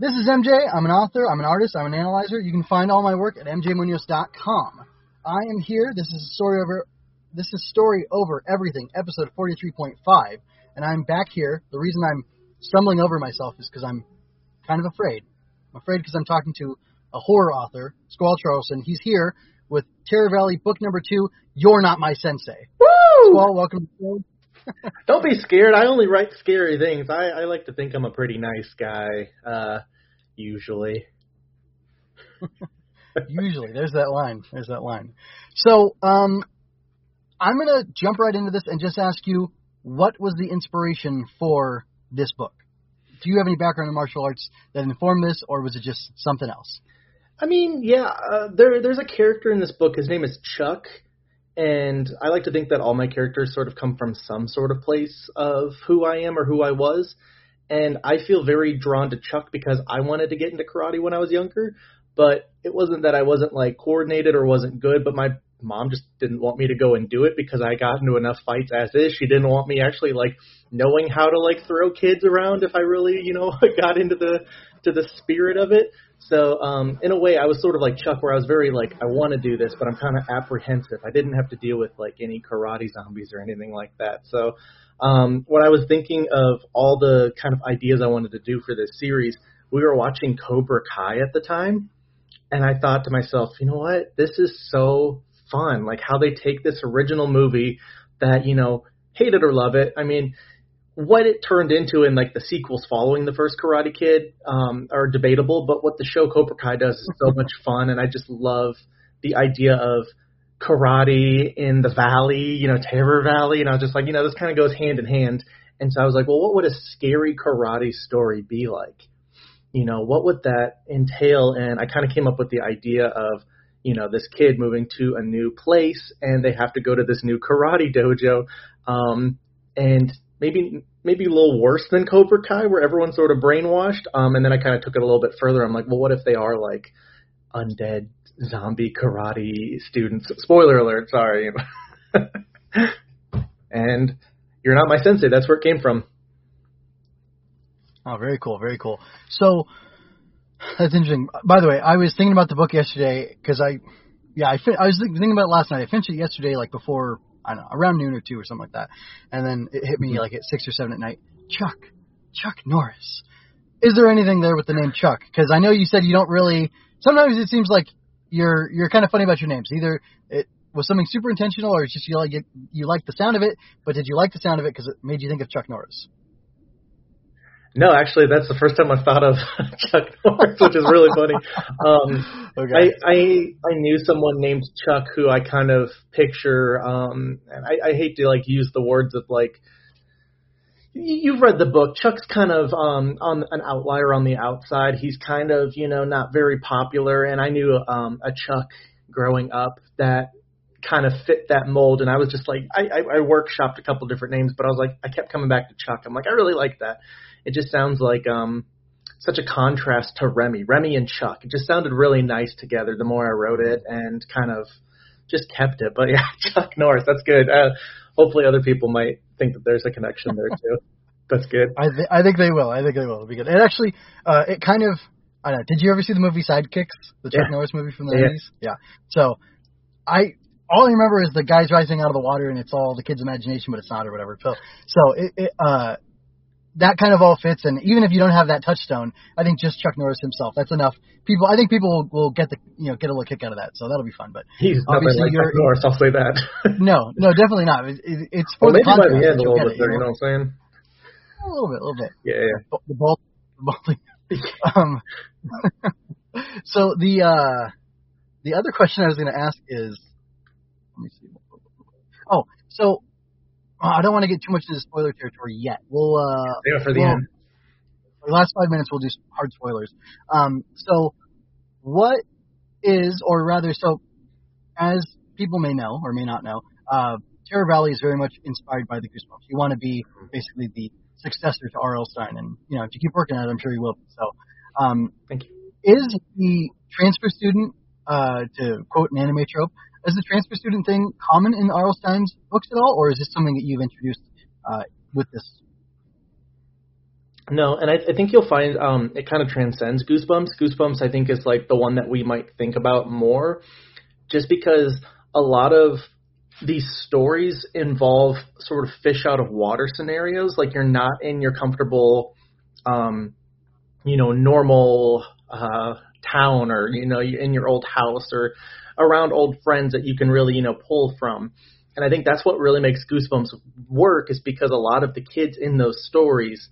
This is MJ. I'm an author. I'm an artist. I'm an analyzer. You can find all my work at mjmunoz.com. I am here. This is story over. This is story over everything. Episode 43.5, and I'm back here. The reason I'm stumbling over myself is because I'm kind of afraid. I'm afraid because I'm talking to a horror author, Squall Charlson. He's here with Terror Valley book number two. You're not my sensei. Woo! Squall, welcome to the show. Don't be scared. I only write scary things. I, I like to think I'm a pretty nice guy, uh, usually. Usually, there's that line. There's that line. So, um, I'm gonna jump right into this and just ask you, what was the inspiration for this book? Do you have any background in martial arts that informed this, or was it just something else? I mean, yeah, uh, there there's a character in this book. His name is Chuck, and I like to think that all my characters sort of come from some sort of place of who I am or who I was. And I feel very drawn to Chuck because I wanted to get into karate when I was younger, but it wasn't that I wasn't like coordinated or wasn't good, but my mom just didn't want me to go and do it because I got into enough fights as is. She didn't want me actually like knowing how to like throw kids around if I really, you know, got into the to the spirit of it. So, um, in a way, I was sort of like Chuck, where I was very like, I want to do this, but I'm kind of apprehensive. I didn't have to deal with like any karate zombies or anything like that. So, um, when I was thinking of all the kind of ideas I wanted to do for this series, we were watching Cobra Kai at the time, and I thought to myself, you know what? This is so fun. Like how they take this original movie that, you know, hate it or love it. I mean, what it turned into in like the sequels following the first Karate Kid um, are debatable, but what the show Cobra Kai does is so much fun, and I just love the idea of karate in the valley, you know, Terror Valley, and I was just like, you know, this kind of goes hand in hand. And so I was like, well, what would a scary karate story be like? You know, what would that entail? And I kind of came up with the idea of, you know, this kid moving to a new place and they have to go to this new karate dojo. Um, and maybe maybe a little worse than Cobra Kai, where everyone's sort of brainwashed. Um, and then I kind of took it a little bit further. I'm like, well, what if they are like undead zombie karate students? Spoiler alert, sorry. and you're not my sensei. That's where it came from. Oh, very cool, very cool. So that's interesting. By the way, I was thinking about the book yesterday because I, yeah, I fin- I was thinking about it last night. I finished it yesterday, like before I don't know, around noon or two or something like that, and then it hit me like at six or seven at night. Chuck, Chuck Norris. Is there anything there with the name Chuck? Because I know you said you don't really. Sometimes it seems like you're you're kind of funny about your names. Either it was something super intentional, or it's just you like it, you like the sound of it. But did you like the sound of it because it made you think of Chuck Norris? No, actually, that's the first time I've thought of Chuck Norris, which is really funny. Um, Okay. I, I I knew someone named Chuck who I kind of picture. Um, and I, I hate to like use the words of like. You've read the book. Chuck's kind of um, on an outlier on the outside. He's kind of you know not very popular, and I knew um, a Chuck growing up that kind of fit that mold. And I was just like, I, I, I workshopped a couple different names, but I was like, I kept coming back to Chuck. I'm like, I really like that. It just sounds like um, such a contrast to Remy, Remy and Chuck. It just sounded really nice together. The more I wrote it, and kind of just kept it. But yeah, Chuck Norris, that's good. Uh, hopefully, other people might think that there's a connection there too. That's good. I th- I think they will. I think they will. It'll be good. And actually, uh, it kind of. I don't know. Did you ever see the movie Sidekicks, the Chuck Yeah. Norris movie from the Yeah. 80s? Yeah. So, I all I remember is the guys rising out of the water, and it's all the kid's imagination, but it's not, or whatever. So, so it, it uh, that kind of all fits. And even if you don't have that touchstone, I think just Chuck Norris himself, that's enough. People, I think people will, will get the you know get a little kick out of that. So that'll be fun. But He's Obviously, like Chuck Norris. I'll say that. no, no, definitely not. It, it, it's for well, the maybe by the end a little bit it, there. You know what I'm saying? A little bit, a little bit. Yeah, yeah. The ball, the balding. um, so the uh, the other question I was going to ask is, let me see. Oh, so uh, I don't want to get too much into the spoiler territory yet. We'll uh, Save it for the well, end. For the last five minutes we'll do some hard spoilers. Um, so what is, or rather, so as people may know or may not know, uh, Terror Valley is very much inspired by the Goosebumps. You want to be basically the successor to R.L. Stine, and you know if you keep working at it, I'm sure you will. So, um, Thank you. is the transfer student, uh, to quote an anime trope, is the transfer student thing common in R.L. Stine's books at all, or is this something that you've introduced uh, with this? No, and I, I think you'll find um, it kind of transcends Goosebumps. Goosebumps, I think, is like the one that we might think about more, just because a lot of these stories involve sort of fish out of water scenarios. Like you're not in your comfortable, um, you know, normal uh, town or you know in your old house or around old friends that you can really you know pull from. And I think that's what really makes Goosebumps work is because a lot of the kids in those stories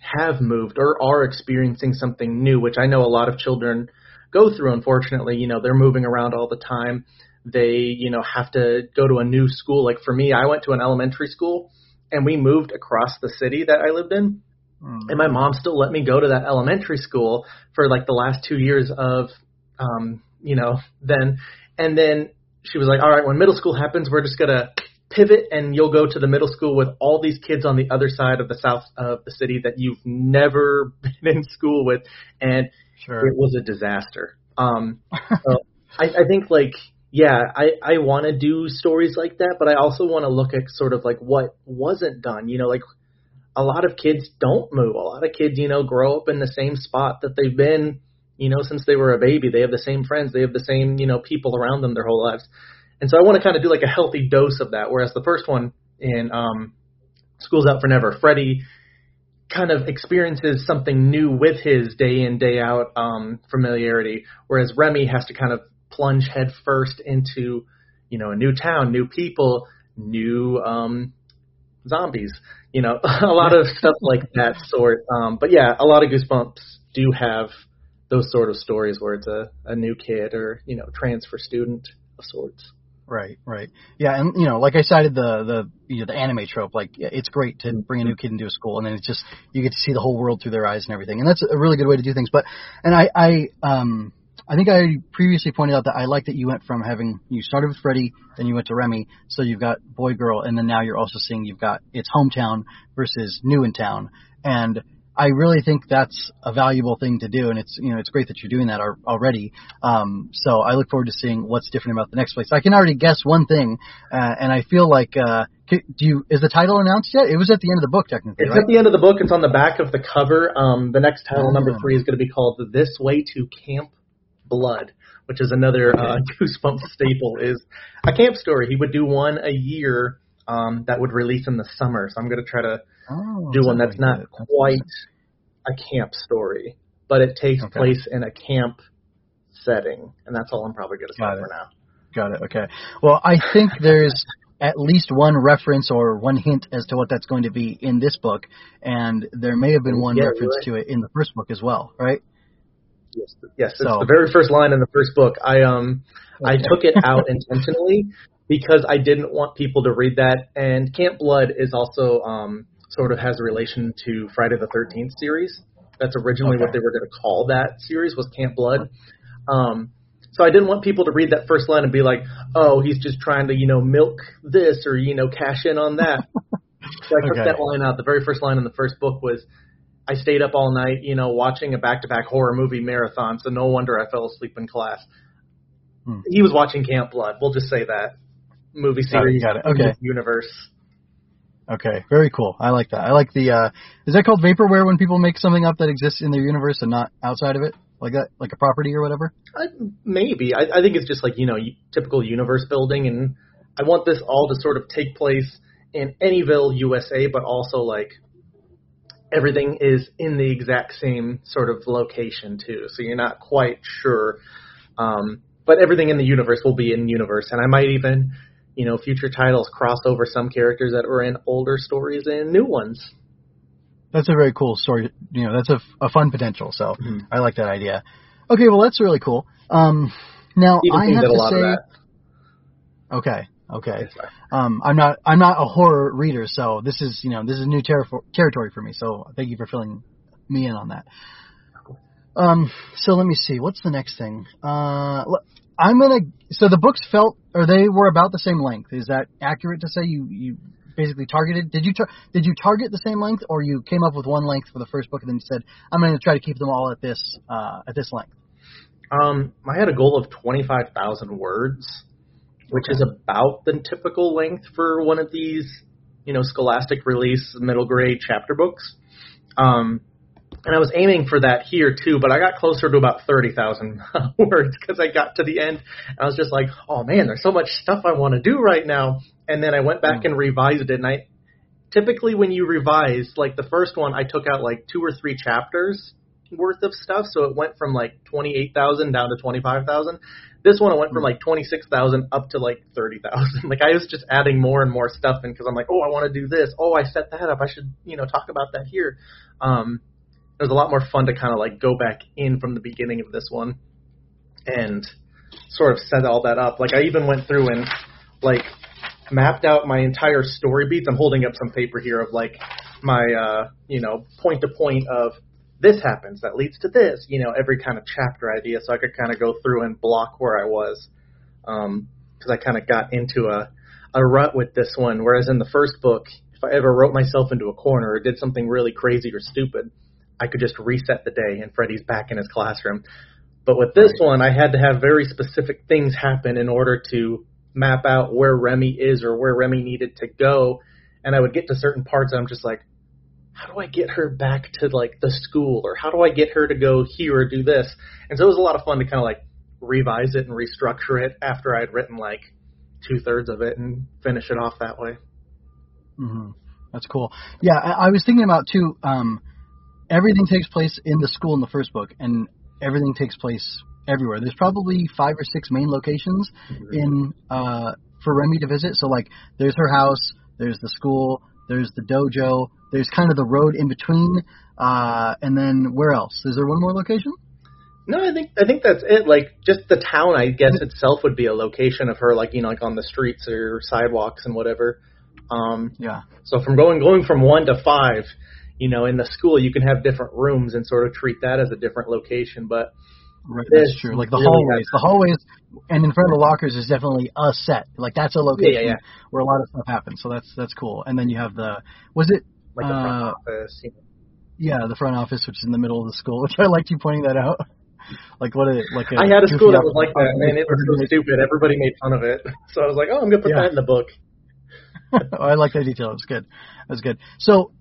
have moved or are experiencing something new, which I know a lot of children go through. Unfortunately, you know, they're moving around all the time. They, you know, have to go to a new school. Like for me, I went to an elementary school and we moved across the city that I lived in. Mm-hmm. And my mom still let me go to that elementary school for like the last two years of, um, you know, then. And then she was like, all right, when middle school happens, we're just going to pivot and you'll go to the middle school with all these kids on the other side of the south of the city that you've never been in school with. And sure. it was a disaster. Um, so I, I think like, yeah, I, I want to do stories like that, but I also want to look at sort of like what wasn't done. You know, like a lot of kids don't move. A lot of kids, you know, grow up in the same spot that they've been, you know, since they were a baby. They have the same friends. They have the same, you know, people around them their whole lives. And so I want to kind of do like a healthy dose of that. Whereas the first one in um, School's Out for Never, Freddy kind of experiences something new with his day in day out um, familiarity, whereas Remy has to kind of plunge head first into you know a new town, new people, new um, zombies. You know, a lot of stuff like that sort. Um, but yeah, a lot of Goosebumps do have those sort of stories where it's a, a new kid or you know transfer student of sorts. Right, right. Yeah, and you know, like I cited the the you know the anime trope, like it's great to bring a new kid into a school and then it's just you get to see the whole world through their eyes and everything. And that's a really good way to do things. But and I I um I think I previously pointed out that I like that you went from having you started with Freddy, then you went to Remy, so you've got boy girl, and then now you're also seeing you've got its hometown versus new in town. And I really think that's a valuable thing to do, and it's you know it's great that you're doing that already. Um, so I look forward to seeing what's different about the next place. I can already guess one thing, uh, and I feel like uh, do you is the title announced yet? It was at the end of the book technically. It's right? at the end of the book. It's on the back of the cover. Um, the next title, oh. number three, is going to be called "This Way to Camp Blood." Which is another uh, Goosebumps staple. Is a camp story. He would do one a year um, that would release in the summer. So I'm going to try to oh, do one that's not good. quite a camp story, but it takes okay. place in a camp setting, and that's all I'm probably going to say for now. Got it. Okay. Well, I think there's at least one reference or one hint as to what that's going to be in this book, and there may have been one yeah, reference right. to it in the first book as well, right? Yes, yes. It's so. the very first line in the first book. I um okay. I took it out intentionally because I didn't want people to read that. And Camp Blood is also um sort of has a relation to Friday the 13th series. That's originally okay. what they were going to call that series was Camp Blood. Um, so I didn't want people to read that first line and be like, "Oh, he's just trying to, you know, milk this or you know, cash in on that." so I took okay. that line out. The very first line in the first book was, "I stayed up all night, you know, watching a back-to-back horror movie marathon, so no wonder I fell asleep in class." Hmm. He was watching Camp Blood. We'll just say that movie series, got it, got it. Okay. universe. Okay, very cool. I like that. I like the. uh Is that called vaporware when people make something up that exists in their universe and not outside of it, like that, like a property or whatever? Uh, maybe. I, I think it's just like you know typical universe building, and I want this all to sort of take place in Anyville, USA, but also like everything is in the exact same sort of location too. So you're not quite sure. Um, but everything in the universe will be in universe, and I might even you know, future titles cross over some characters that were in older stories and new ones. That's a very cool story. You know, that's a, a fun potential. So mm-hmm. I like that idea. Okay, well that's really cool. Um, now I have to say, okay, okay. Um, I'm not I'm not a horror reader, so this is you know this is new ter- territory for me. So thank you for filling me in on that. Um, so let me see. What's the next thing? Uh, I'm gonna. So the books felt, or they were about the same length. Is that accurate to say? You you basically targeted. Did you tar- did you target the same length, or you came up with one length for the first book and then you said, I'm going to try to keep them all at this uh, at this length? Um, I had a goal of twenty five thousand words, which okay. is about the typical length for one of these, you know, Scholastic release middle grade chapter books. Um, and I was aiming for that here too, but I got closer to about 30,000 words because I got to the end and I was just like, oh man, there's so much stuff I want to do right now. And then I went back and revised it and I, typically when you revise, like the first one, I took out like two or three chapters worth of stuff. So it went from like 28,000 down to 25,000. This one, I went from like 26,000 up to like 30,000. Like I was just adding more and more stuff in because I'm like, oh, I want to do this. Oh, I set that up. I should, you know, talk about that here. Um, it was a lot more fun to kind of like go back in from the beginning of this one and sort of set all that up. Like I even went through and like mapped out my entire story beats. I'm holding up some paper here of like my uh, you know, point to point of this happens that leads to this, you know, every kind of chapter idea so I could kind of go through and block where I was. Um because I kind of got into a a rut with this one whereas in the first book if I ever wrote myself into a corner or did something really crazy or stupid, I could just reset the day and Freddy's back in his classroom. But with this one, I had to have very specific things happen in order to map out where Remy is or where Remy needed to go. And I would get to certain parts and I'm just like, how do I get her back to like the school or how do I get her to go here or do this? And so it was a lot of fun to kind of like revise it and restructure it after I'd written like two thirds of it and finish it off that way. Mm-hmm. That's cool. Yeah, I, I was thinking about too. Um, everything takes place in the school in the first book, and everything takes place everywhere. There's probably five or six main locations mm-hmm. in uh, for Remy to visit. So like, there's her house, there's the school, there's the dojo, there's kind of the road in between, uh, and then where else? Is there one more location? No, I think I think that's it. Like just the town, I guess itself would be a location of her, like you know, like on the streets or sidewalks and whatever. Um, yeah. So from going going from one to five, you know, in the school you can have different rooms and sort of treat that as a different location. But right, that's true. Like the really hallways, the hallways, and in front of the lockers is definitely a set. Like that's a location yeah, yeah, yeah. where a lot of stuff happens. So that's that's cool. And then you have the was it like the front uh, office? Yeah, the front office, which is in the middle of the school, which I liked you pointing that out. like what a like a I had a school that was like that, and it was so stupid. Everybody made fun of it, so I was like, oh, I'm gonna put that in the book. oh, I like that detail. It's good. That's good. So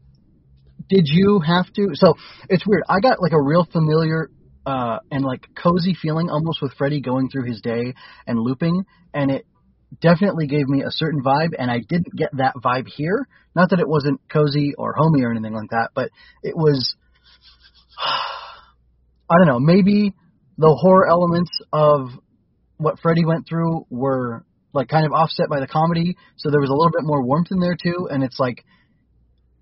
did you have to? So it's weird. I got like a real familiar uh, and like cozy feeling almost with Freddy going through his day and looping, and it definitely gave me a certain vibe, and I didn't get that vibe here. Not that it wasn't cozy or homey or anything like that, but it was. I don't know. Maybe the horror elements of what Freddy went through were like kind of offset by the comedy, so there was a little bit more warmth in there too. And it's like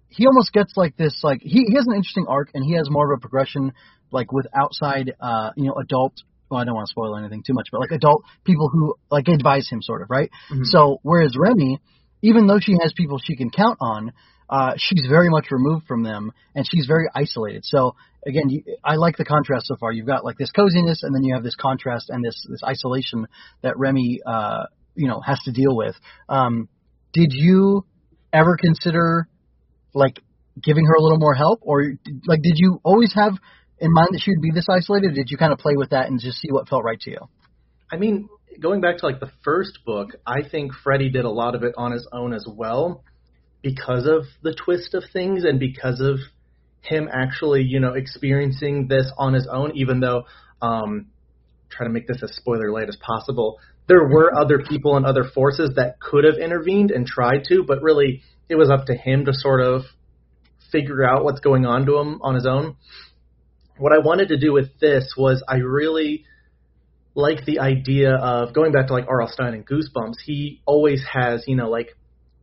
he almost gets like this like he, he has an interesting arc and he has more of a progression like with outside uh you know adult well I don't want to spoil anything too much but like adult people who like advise him sort of right? Mm-hmm. so whereas Remy even though she has people she can count on uh she's very much removed from them and she's very isolated. So again you, I like the contrast so far. You've got like this coziness and then you have this contrast and this this isolation that Remy uh you know has to deal with. Um did you ever consider like giving her a little more help, or like did you always have in mind that she would be this isolated? Did you kind of play with that and just see what felt right to you? I mean, going back to like the first book, I think Freddy did a lot of it on his own as well because of the twist of things and because of him actually, you know, experiencing this on his own, even though um try to make this as spoiler light as possible. There were other people and other forces that could have intervened and tried to, but really it was up to him to sort of figure out what's going on to him on his own. What I wanted to do with this was I really like the idea of going back to like R.L. Stine and Goosebumps. He always has, you know, like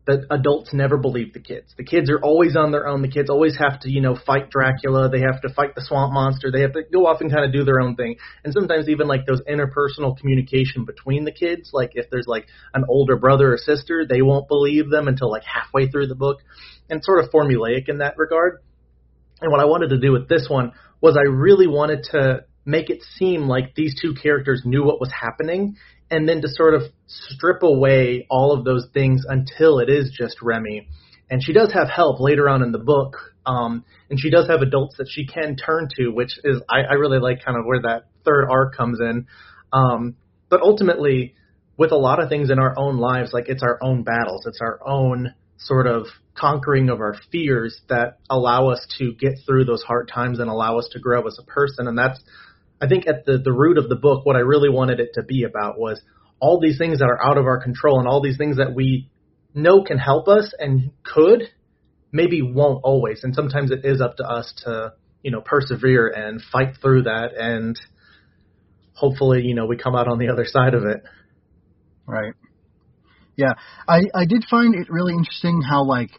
the adults never believe the kids. The kids are always on their own. The kids always have to, you know, fight Dracula. They have to fight the swamp monster. They have to go off and kind of do their own thing. And sometimes even like those interpersonal communication between the kids, like if there's like an older brother or sister, they won't believe them until like halfway through the book. And sort of formulaic in that regard. And what I wanted to do with this one was I really wanted to make it seem like these two characters knew what was happening and then to sort of strip away all of those things until it is just Remy. And she does have help later on in the book, um, and she does have adults that she can turn to, which is I, I really like kind of where that third arc comes in. Um, but ultimately, with a lot of things in our own lives, like it's our own battles, it's our own sort of conquering of our fears that allow us to get through those hard times and allow us to grow as a person. And that's, I think, at the, the root of the book, what I really wanted it to be about was all these things that are out of our control and all these things that we know can help us and could, maybe won't always. And sometimes it is up to us to, you know, persevere and fight through that and hopefully, you know, we come out on the other side of it. Right. Yeah, I I did find it really interesting how like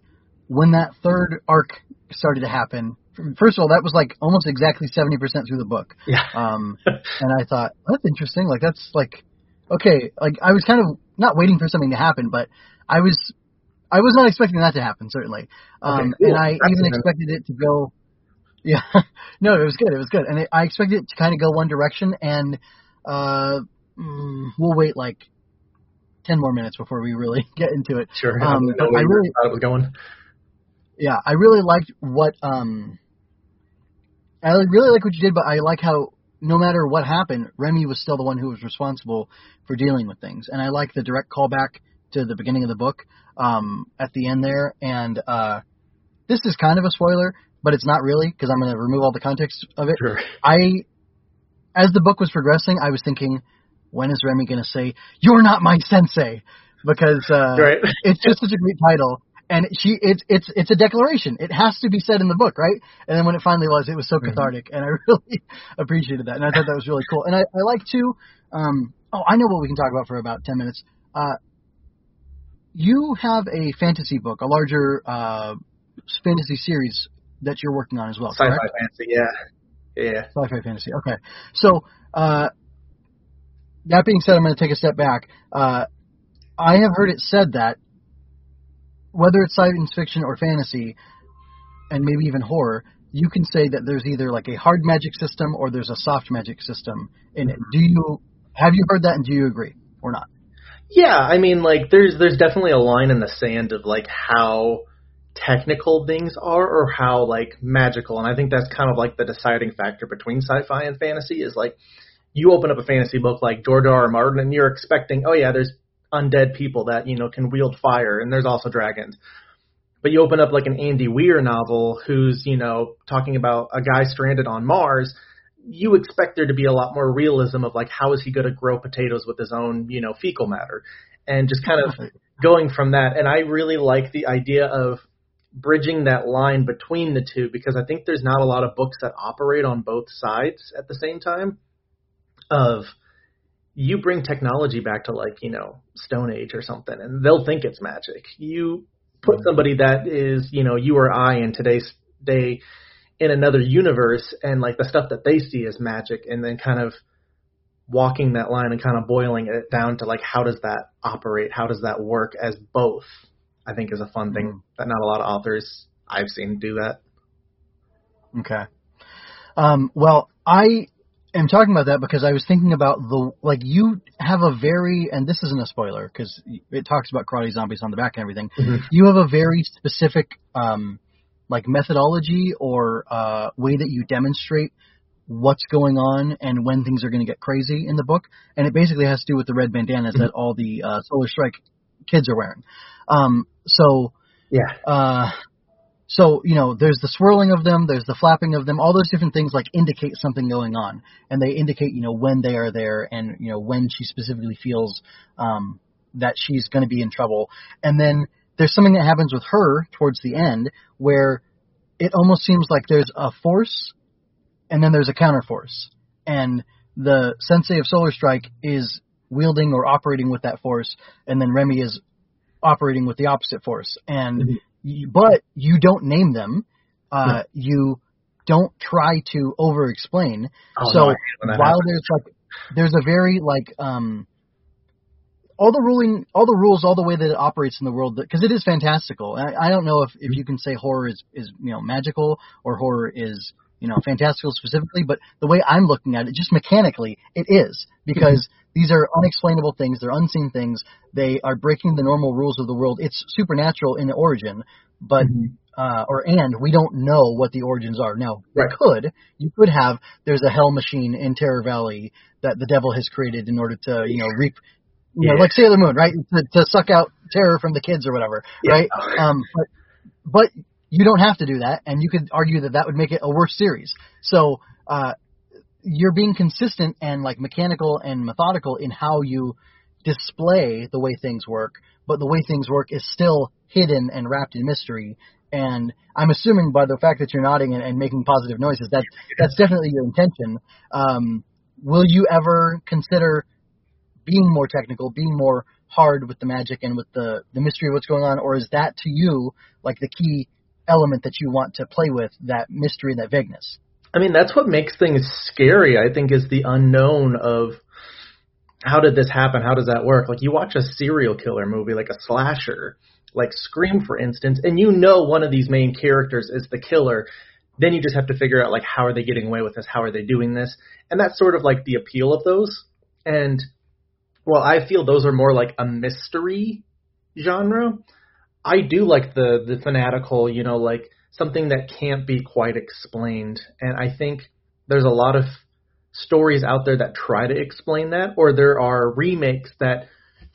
when that third arc started to happen. First of all, that was like almost exactly seventy percent through the book. Yeah. Um, and I thought that's interesting. Like that's like okay. Like I was kind of not waiting for something to happen, but I was I was not expecting that to happen certainly. Um, Okay, cool. and I That's even expected it to go. Yeah, no, it was good. It was good, and it, I expected it to kind of go one direction, and uh, mm, we'll wait like ten more minutes before we really get into it. Sure. Um, I, but I really- thought it was going. Yeah, I really liked what um I really like what you did, but I like how no matter what happened, Remy was still the one who was responsible for dealing with things. And I like the direct callback to the beginning of the book um at the end there and uh this is kind of a spoiler, but it's not really because I'm going to remove all the context of it. Sure. I as the book was progressing, I was thinking when is Remy going to say you're not my sensei because uh Right. it's just such a great title and she it's it's it's a declaration it has to be said in the book right and then when it finally was it was so Mhm. cathartic and i really appreciated that and i thought that was really cool and i i like to, um oh i know what we can talk about for about 10 minutes uh you have a fantasy book a larger uh fantasy series that you're working on as well Sci-fi correct fantasy. Yeah. Yeah. sci-fi fantasy okay so uh that being said i'm going to take a step back uh i have heard it said that whether it's science fiction or fantasy, and maybe even horror, you can say that there's either like a hard magic system or there's a soft magic system in it. Do you have you heard that and do you agree or not? Yeah, I mean, like, there's there's definitely a line in the sand of like how technical things are or how like magical, and I think that's kind of like the deciding factor between sci-fi and fantasy is like you open up a fantasy book like George R. R. Martin and you're expecting, oh yeah, there's undead people that you know can wield fire, and there's also dragons. But you open up like an Andy Weir novel who's, you know, talking about a guy stranded on Mars, you expect there to be a lot more realism of like how is he going to grow potatoes with his own, you know, fecal matter. And just kind of going from that. And I really like the idea of bridging that line between the two because I think there's not a lot of books that operate on both sides at the same time of you bring technology back to like, you know, Stone Age or something and they'll think it's magic. You put somebody that is, you know, you or I in today's day in another universe and like the stuff that they see as magic and then kind of walking that line and kind of boiling it down to like how does that operate? How does that work as both? I think is a fun thing that not a lot of authors I've seen do that. Okay. Um, well, I am talking about that because I was thinking about the like you have a very and this isn't a spoiler because it talks about karate zombies on the back and everything. Mhm. You have a very specific um, like methodology or uh, way that you demonstrate what's going on and when things are going to get crazy in the book, and it basically has to do with the red bandanas that all the uh, Solar Strike kids are wearing. Um, so Yeah. uh, so you know, there's the swirling of them, there's the flapping of them, all those different things like indicate something going on, and they indicate you know when they are there and you know when she specifically feels um, that she's going to be in trouble, and then there's something that happens with her towards the end where it almost seems like there's a force and then there's a counter force, and the sensei of Solar Strike is wielding or operating with that force, and then Remy is operating with the opposite force, and Mhm. y- but you don't name them. Uh, You don't try to over explain. Oh, so no, I hate when that while happens. there's like there's a very like um all the ruling all the rules all the way that it operates in the world because it is fantastical I, I don't know if if you can say horror is is you know magical or horror is you know fantastical specifically but the way i'm looking at it just mechanically it is because these are unexplainable things they're unseen things they are breaking the normal rules of the world it's supernatural in origin but Mhm. uh, or and we don't know what the origins are. Now, Right. you could you could have there's a hell machine in Terror Valley that the devil has created in order to you know reap, you know, Yeah. like Sailor Moon, right? To, to suck out terror from the kids or whatever, Yeah. right? Um, but but you don't have to do that, and you could argue that that would make it a worse series. So uh, you're being consistent and like mechanical and methodical in how you display the way things work, but the way things work is still hidden and wrapped in mystery. And I'm assuming by the fact that you're nodding and, and making positive noises that that's definitely your intention. Um, will you ever consider being more technical, being more hard with the magic and with the the mystery of what's going on, or is that to you like the key element that you want to play with that mystery, and that vagueness? I mean, that's what makes things scary, I think, is the unknown of how did this happen? How does that work? Like, you watch a serial killer movie, like a slasher, like Scream, for instance, and you know one of these main characters is the killer. Then you just have to figure out, like, how are they getting away with this? How are they doing this? And that's sort of like the appeal of those. And, well, I feel those are more like a mystery genre. I do like the the fanatical, you know, like something that can't be quite explained. And I think there's a lot of stories out there that try to explain that, or there are remakes that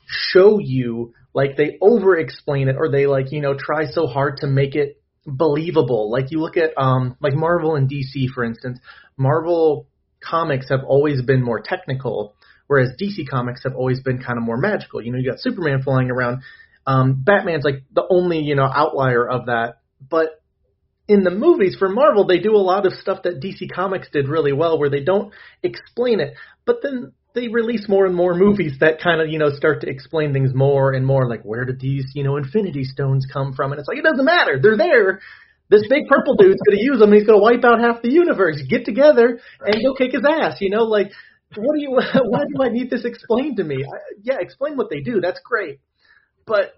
show you like they over explain it, or they like, you know, try so hard to make it believable. Like you look at um like Marvel and DC for instance. Marvel comics have always been more technical, whereas DC comics have always been kind of more magical. You know, you got Superman flying around. Um, Batman's like the only, you know, outlier of that. But in the movies for Marvel, they do a lot of stuff that DC Comics did really well, where they don't explain it, but then they release more and more movies that kind of, you know, start to explain things more and more, like where did these, you know, Infinity Stones come from? And it's like it doesn't matter, they're there. This big purple dude's gonna use them. And he's gonna wipe out half the universe. Get together and go kick his ass. You know, like what do you? Why do I need this explained to me? I, yeah, explain what they do. That's great, but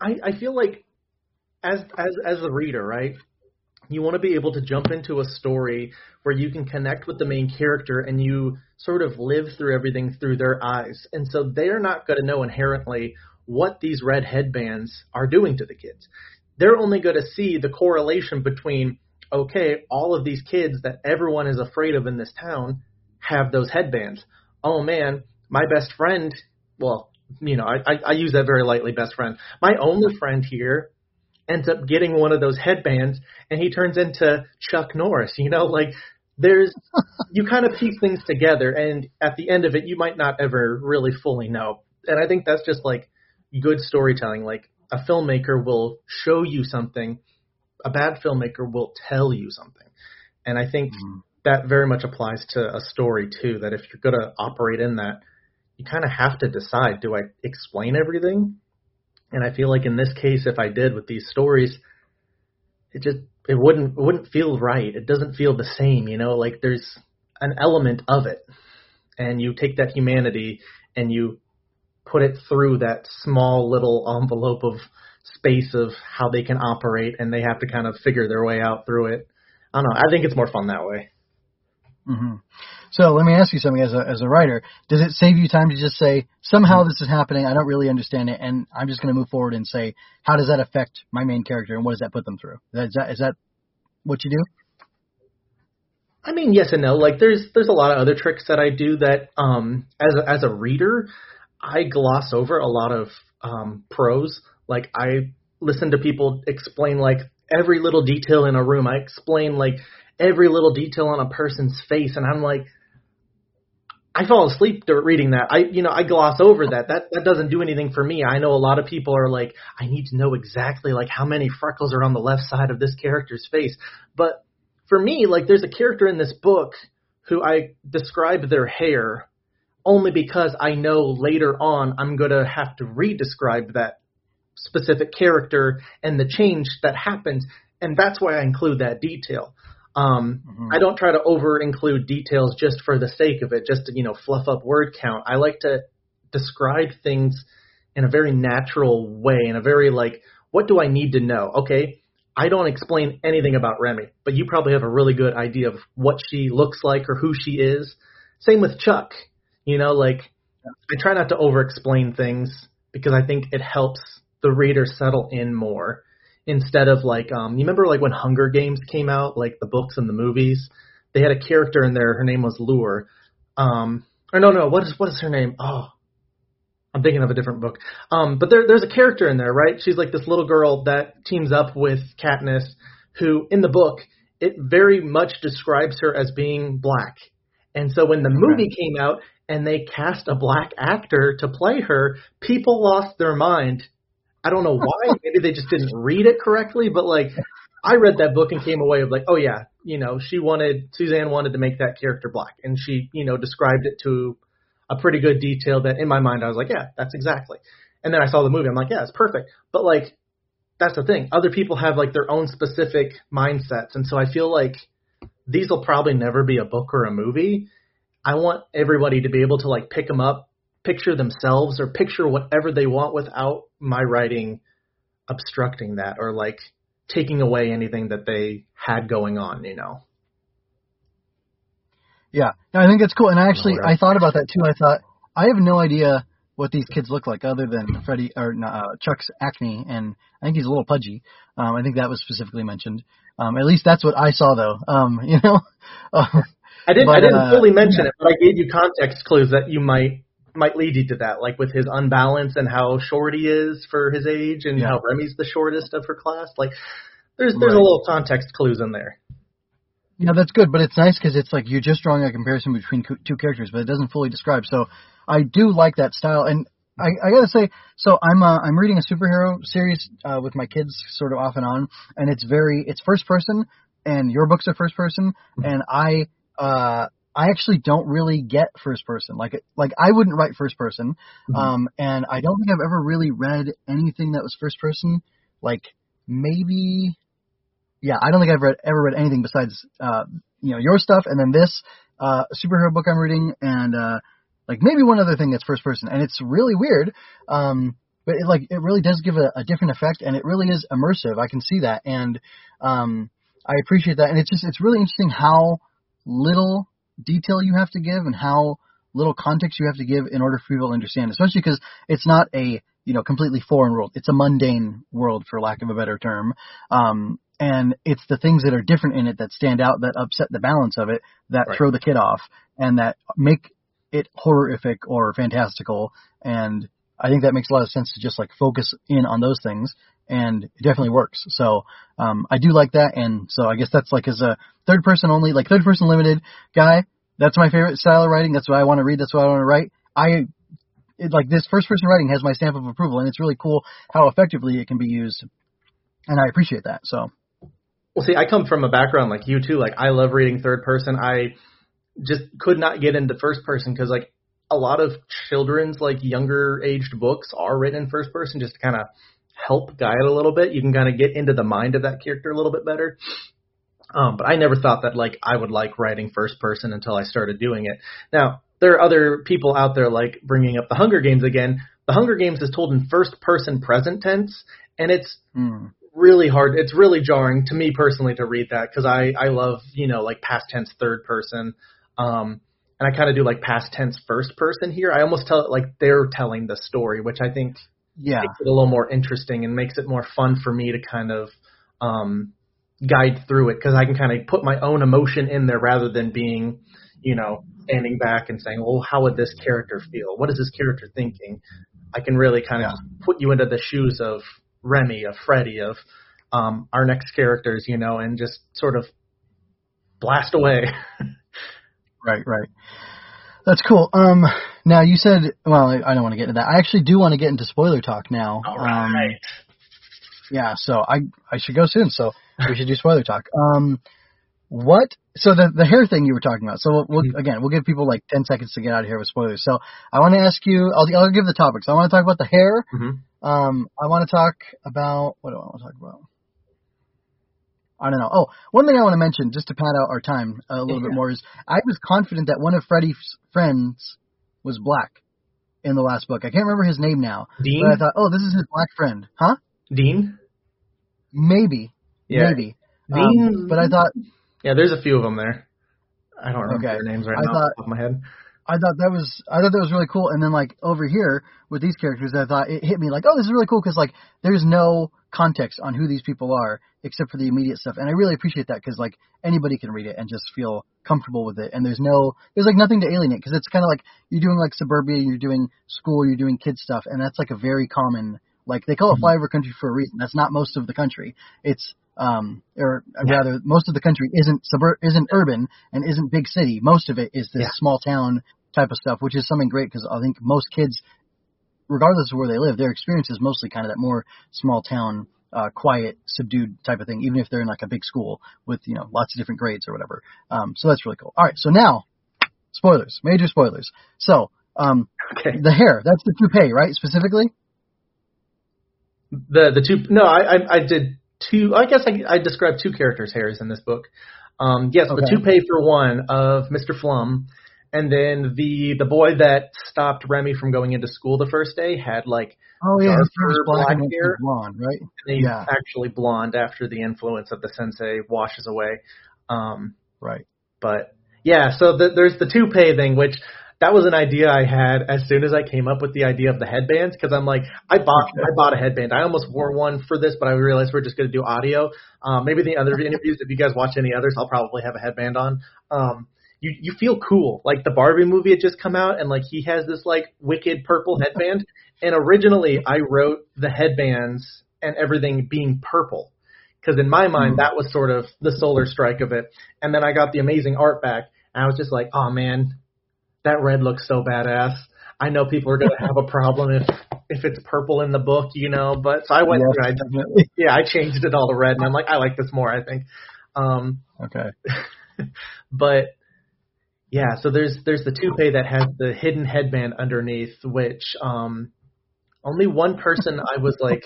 I I feel like as as as a reader, right? You want to be able to jump into a story where you can connect with the main character and you sort of live through everything through their eyes. And so they're not going to know inherently what these red headbands are doing to the kids. They're only going to see the correlation between okay, all of these kids that everyone is afraid of in this town have those headbands. Oh man, my best friend, well, you know, I, I, I use that very lightly, best friend. My only friend here ends up getting one of those headbands and he turns into Chuck Norris, you know, like there's you kind of piece things together and at the end of it you might not ever really fully know. And I think that's just like good storytelling. Like a filmmaker will show you something, a bad filmmaker will tell you something. And I think Mhm. that very much applies to a story too, that if you're going to operate in that, you kind of have to decide, do I explain everything? And I feel like in this case, if I did with these stories, it just it wouldn't it wouldn't feel right. It doesn't feel the same, you know. Like there's an element of it, and you take that humanity and you put it through that small little envelope of space of how they can operate, and they have to kind of figure their way out through it. I don't know. I think it's more fun that way. Hmm So let me ask you something as a as a writer. Does it save you time to just say somehow this is happening? I don't really understand it, and I'm just going to move forward and say how does that affect my main character and what does that put them through? Is that is that what you do? I mean, yes and no. Like there's there's a lot of other tricks that I do that um as a, as a reader, I gloss over a lot of um prose. Like I listen to people explain like every little detail in a room. I explain like every little detail on a person's face and I'm like I fall asleep reading that. I you know, I gloss over that. That that doesn't do anything for me. I know a lot of people are like I need to know exactly like how many freckles are on the left side of this character's face. But for me, like there's a character in this book who I describe their hair only because I know later on I'm going to have to re-describe that specific character and the change that happens, and that's why I include that detail. Um, Mhm. I don't try to over include details just for the sake of it, just to you know fluff up word count. I like to describe things in a very natural way, in a very like, what do I need to know? Okay, I don't explain anything about Remy, but you probably have a really good idea of what she looks like or who she is. Same with Chuck. You know, like I try not to over explain things because I think it helps the reader settle in more instead of like um you remember like when Hunger Games came out, like the books and the movies, they had a character in there, her name was Lure. Um or no no, what is what is her name? Oh. I'm thinking of a different book. Um, but there, there's a character in there, right? She's like this little girl that teams up with Katniss, who in the book it very much describes her as being black. And so when the movie came out and they cast a black actor to play her, people lost their mind. I don't know why. Maybe they just didn't read it correctly, but like I read that book and came away with like, oh yeah, you know, she wanted Suzanne wanted to make that character black, and she, you know, described it to a pretty good detail that in my mind I was like, yeah, that's exactly. And then I saw the movie, I'm like, yeah, it's perfect. But like, that's the thing. Other people have like their own specific mindsets, and so I feel like these will probably never be a book or a movie. I want everybody to be able to like pick them up, picture themselves, or picture whatever they want without my writing obstructing that or like taking away anything that they had going on, you know. Yeah, no, I think that's cool. And I actually, I thought about that too. I thought I have no idea what these kids look like other than Freddie or uh, Chuck's acne, and I think he's a little pudgy. Um, I think that was specifically mentioned. Um, at least that's what I saw, though. Um, you know, I didn't. But, I didn't uh, fully mention yeah. it, but I gave you context clues that you might might lead you to that, like with his unbalance and how short he is for his age, and yeah. how Remy's the shortest of her class. Like, there's there's right. a little context clues in there. Yeah, that's good, but it's nice because it's like you're just drawing a comparison between two characters, but it doesn't fully describe. So I do like that style, and I, I gotta say, so I'm uh, I'm reading a superhero series uh, with my kids, sort of off and on, and it's very it's first person, and your books are first person, mm-hmm. and I uh I actually don't really get first person. Like like I wouldn't write first person, mm-hmm. um, and I don't think I've ever really read anything that was first person. Like maybe yeah, I don't think I've read ever read anything besides uh, you know your stuff, and then this uh, superhero book I'm reading, and uh, like maybe one other thing that's first person, and it's really weird. Um, but it like it really does give a, a different effect, and it really is immersive. I can see that, and um, I appreciate that, and it's just it's really interesting how little detail you have to give and how little context you have to give in order for people to understand, especially because it's not a you know completely foreign world. It's a mundane world, for lack of a better term. Um, and it's the things that are different in it that stand out that upset the balance of it that right. throw the kid off and that make it horrific or fantastical and I think that makes a lot of sense to just like focus in on those things and it definitely works. So um I do like that and so I guess that's like as a third person only like third person limited guy, that's my favorite style of writing. That's what I want to read, that's what I want to write. I it, like this first person writing has my stamp of approval and it's really cool how effectively it can be used and I appreciate that. So well, see, I come from a background like you too. Like I love reading third person. I just could not get into first person because like a lot of children's like younger aged books are written in first person just to kind of help guide a little bit. You can kind of get into the mind of that character a little bit better. Um, but I never thought that like I would like writing first person until I started doing it. Now there are other people out there like bringing up the Hunger Games again. The Hunger Games is told in first person present tense, and it's mm really hard. It's really jarring to me personally to read that because I I love you know like past tense third person, um, and I kind of do like past tense first person here. I almost tell it like they're telling the story, which I think yeah makes it a little more interesting and makes it more fun for me to kind of um, guide through it because I can kind of put my own emotion in there rather than being you know standing back and saying, well, how would this character feel? What is this character thinking? I can really kind of yeah. put you into the shoes of Remy, of Freddie, of um, our next characters, you know, and just sort of blast away. right, right. That's cool. Um, now you said, well, I don't want to get into that. I actually do want to get into spoiler talk now. All right. Um, yeah, so I I should go soon. So we should do spoiler talk. Um, what? So the the hair thing you were talking about. So we'll, we'll, mm-hmm. again, we'll give people like ten seconds to get out of here with spoilers. So I want to ask you. I'll I'll give the topics. I want to talk about the hair. Mm-hmm. Um, I want to talk about what do I want to talk about? I don't know. Oh, one thing I want to mention, just to pad out our time a little yeah. bit more, is I was confident that one of Freddie's friends was black in the last book. I can't remember his name now. Dean. But I thought, oh, this is his black friend, huh? Dean. Maybe. Yeah. Maybe. Dean. Um, but I thought yeah, there's a few of them there. I don't remember okay. their names right I now thought, off my head. I thought that was I thought that was really cool. And then like over here with these characters, I thought it hit me like, oh, this is really cool because like there's no context on who these people are except for the immediate stuff, and I really appreciate that because like anybody can read it and just feel comfortable with it, and there's no there's like nothing to alienate because it's kind of like you're doing like suburbia, you're doing school, you're doing kid stuff, and that's like a very common like they call it flyover country for a reason. That's not most of the country. It's um, or rather, most of the country isn't suburb, isn't urban and isn't big city. Most of it is this Yeah. small town type of stuff, which is something great because I think most kids, regardless of where they live, their experience is mostly kind of that more small town, uh, quiet, subdued type of thing, even if they're in like a big school with you know lots of different grades or whatever. Um, so that's really cool. All right, so now spoilers, major spoilers. So um, Okay. the hair, that's the toupee, right? Specifically. The the two no, I I, I did two. I guess I, I described two characters' hairs in this book. Um, yes, the Okay. toupee for one of Mr. Flum, and then the the boy that stopped Remy from going into school the first day had like Oh yeah, Darker black black and hair. blonde, right? he's Yeah. actually blonde after the influence of the sensei washes away. Um, Right. but yeah, so the, there's the toupee thing, which that was an idea I had as soon as I came up with the idea of the headbands, because I'm like, I bought I bought a headband. I almost wore one for this, but I realized we're just going to do audio. Um, maybe the other interviews, if you guys watch any others, I'll probably have a headband on. Um, you you feel cool, like the Barbie movie had just come out, and like he has this like wicked purple headband. And originally, I wrote the headbands and everything being purple because in my mind Hmm. that was sort of the solar strike of it. And then I got the amazing art back, and I was just like, oh man, that red looks so badass. I know people are gonna have a problem if if it's purple in the book, you know. But so I went Yes, through, I, definitely. yeah, I changed it all to red, and I'm like, I like this more, I think. Um, Okay. but yeah, so there's there's the toupee that has the hidden headband underneath, which um only one person I was like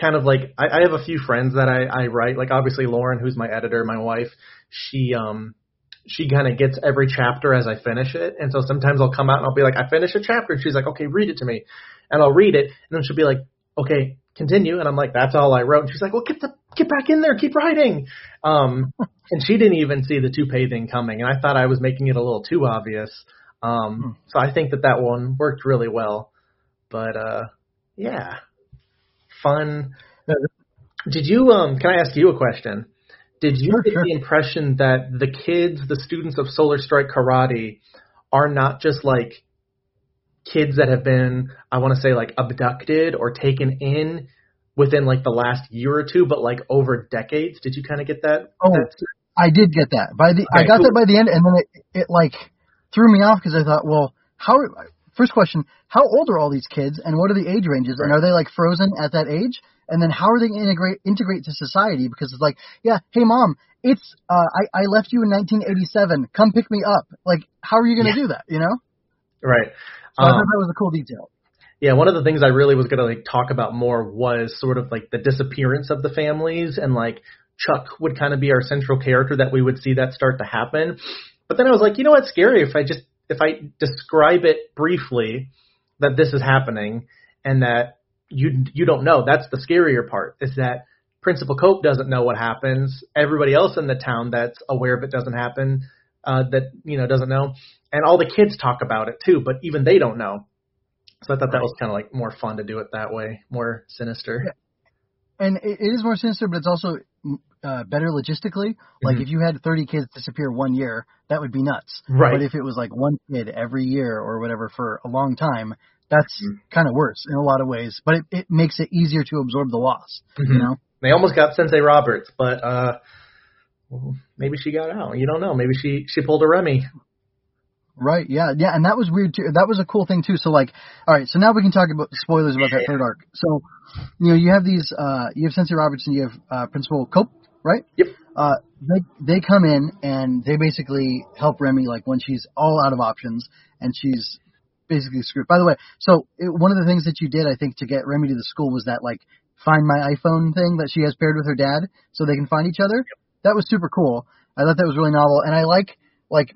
kind of like I, I have a few friends that I, I write, like obviously Lauren, who's my editor, my wife, she um she kind of gets every chapter as I finish it, and so sometimes I'll come out and I'll be like, I finished a chapter, and she's like, okay, read it to me, and I'll read it, and then she'll be like, okay, continue, and I'm like, that's all I wrote, and she's like, well, get the get back in there, keep writing, um, and she didn't even see the toupee thing coming, and I thought I was making it a little too obvious, um, so I think that that one worked really well, but uh, yeah, fun. Did you um? Can I ask you a question? Did you Sure, get sure. the impression that the kids, the students of Solar Strike Karate, are not just like kids that have been, I want to say, like abducted or taken in within like the last year or two, but like over decades? Did you kind of get that? Oh, that I did get that by the. I got cool. that by the end, and then it, it like threw me off because I thought, well, how? First question: How old are all these kids, and what are the age ranges, and are they like frozen at that age? And then how are they gonna integrate integrate to society? Because it's like, yeah, hey mom, it's uh, I I left you in 1987. Come pick me up. Like, how are you gonna Yeah. do that? You know? right. So I Um, thought that was a cool detail. Yeah, one of the things I really was gonna like talk about more was sort of like the disappearance of the families and like Chuck would kind of be our central character that we would see that start to happen. But then I was like, you know what's scary if I just if I describe it briefly that this is happening and that you you don't know. That's the scarier part is that Principal Cope doesn't know what happens. Everybody else in the town that's aware of it doesn't happen. Uh, that you know doesn't know, and all the kids talk about it too, but even they don't know. So I thought that was kind of like more fun to do it that way, more sinister. and it, is more sinister, but it's also mm, uh, better logistically. Like Mhm. if you had 30 kids disappear one year, that would be nuts. Right. But if it was like one kid every year or whatever for a long time, that's Mhm. kind of worse in a lot of ways. But it, it makes it easier to absorb the loss. Mhm. You know? They almost got Sensei Roberts, but uh, well, maybe she got out. You don't know. Maybe she she pulled a Remy. Right. Yeah. Yeah. And that was weird too. That was a cool thing too. So like, all right. So now we can talk about spoilers about that third arc. So, you know, you have these. uh You have Sensei Robertson. You have uh Principal Cope. Right. Yep. uh, they they come in and they basically help Remy like when she's all out of options and she's basically screwed. By the way, so it, one of the things that you did, I think, to get Remy to the school was that like find my iPhone thing that she has paired with her dad so they can find each other. That was super cool. I thought that was really novel, and I like like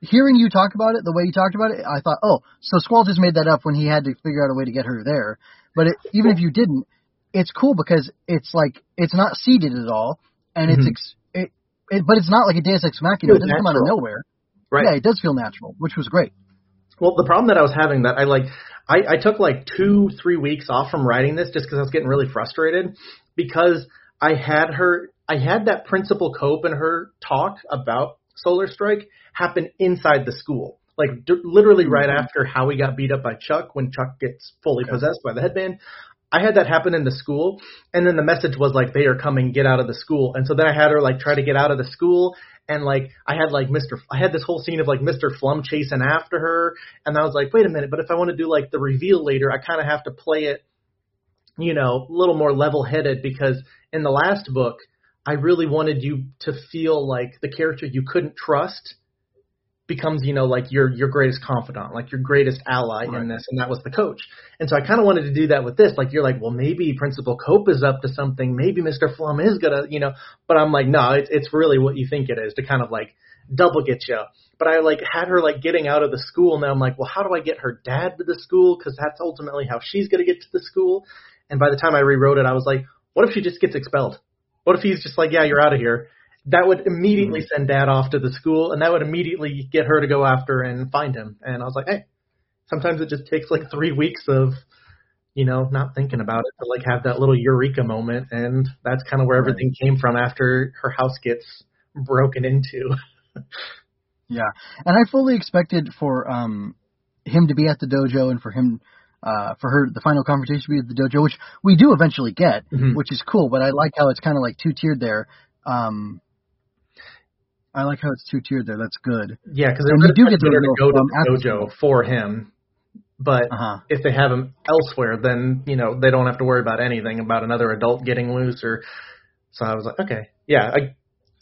hearing you talk about it the way you talked about it. I thought, oh, so Squall just made that up when he had to figure out a way to get her there. But it, even if you didn't, it's cool because it's like it's not seeded at all, and it's Mhm. ex- it, it, but it's not like a Deus Ex Machina. It doesn't come out of nowhere. Right. Yeah, it does feel natural, which was great. Well, the problem that I was having that I like, I, I took like two, three weeks off from writing this just because I was getting really frustrated because I had her, I had that principal Cope and her talk about Solar Strike happen inside the school. Like d- literally right mm-hmm. after Howie got beat up by Chuck when Chuck gets fully Okay. possessed by the headband. I had that happen in the school, and then the message was like, "They are coming, get out of the school." And so then I had her like try to get out of the school, and like I had like Mr. I had this whole scene of like Mr. Flum chasing after her, and I was like, "Wait a minute!" But if I want to do like the reveal later, I kind of have to play it, you know, a little more level-headed because in the last book, I really wanted you to feel like the character you couldn't trust becomes, you know, like your your greatest confidant, like your greatest ally Right. in this, and that was the coach. And so I kind of wanted to do that with this. Like you're like, well, maybe Principal Cope is up to something. Maybe Mr. Flum is gonna, you know. But I'm like, no, it's it's really what you think it is to kind of like double get you. But I like had her like getting out of the school, and I'm like, well, how do I get her dad to the school? Because that's ultimately how she's gonna get to the school. And by the time I rewrote it, I was like, what if she just gets expelled? What if he's just like, yeah, you're out of here? That would immediately send dad off to the school, and that would immediately get her to go after and find him. And I was like, hey, sometimes it just takes like three weeks of, you know, not thinking about it to like have that little eureka moment, and that's kind of where Right. everything came from after her house gets broken into. Yeah, and I fully expected for um him to be at the dojo and for him uh for her the final confrontation to be at the dojo, which we do eventually get, Mhm. which is cool. But I like how it's kind of like two tiered there. Um, I like how it's two tiered there. That's good. Yeah, because you do get the to go to the dojo for him, but Uh huh. if they have him elsewhere, then you know they don't have to worry about anything about another adult getting loose or. So I was like, okay, yeah. I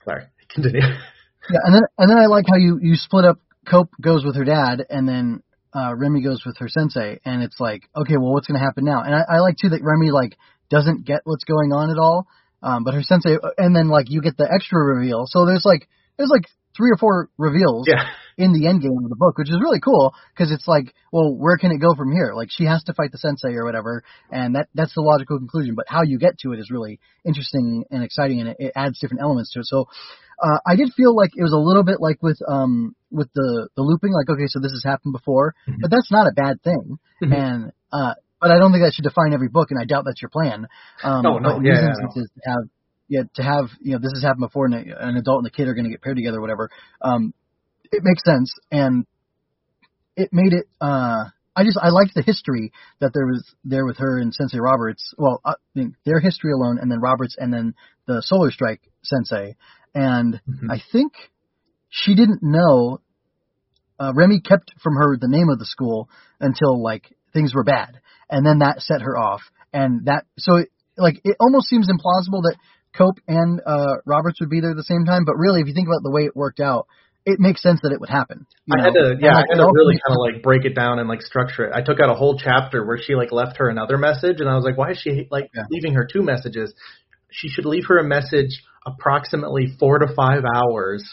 sorry, continue. Yeah, and then and then I like how you you split up. Cope goes with her dad, and then uh Remy goes with her sensei, and it's like, okay, well, what's gonna happen now? And I, I like too that Remy like doesn't get what's going on at all, um, but her sensei, and then like you get the extra reveal. So there's like there's like three or four reveals yeah, in the end game of the book, which is really cool because it's like, well, where can it go from here? Like she has to fight the sensei or whatever, and that that's the logical conclusion. But how you get to it is really interesting and exciting, and it, it adds different elements to it. So uh, I did feel like it was a little bit like with um with the the looping, like okay, so this has happened before, Mhm. but that's not a bad thing, Mhm. and uh, but I don't think that should define every book, and I doubt that's your plan. Um, Oh, no, but yeah, yeah, instances, to have yeah, to have you know this has happened before, and a, an adult and a kid are going to get paired together, or whatever. Um, it makes sense, and it made it. uh I just I liked the history that there was there with her and Sensei Roberts. Well, I think their history alone, and then Roberts, and then the Solar Strike Sensei, and Mhm. I think she didn't know. Uh, Remy kept from her the name of the school until like things were bad, and then that set her off, and that so it, like it almost seems implausible that Cope and uh, Roberts would be there at the same time, but really, if you think about the way it worked out, it makes sense that it would happen. I had to, yeah, I had to really kind of like break it down and like structure it. I took out a whole chapter where she like left her another message, and I was like, why is she like Yeah. leaving her two messages? She should leave her a message approximately four to five hours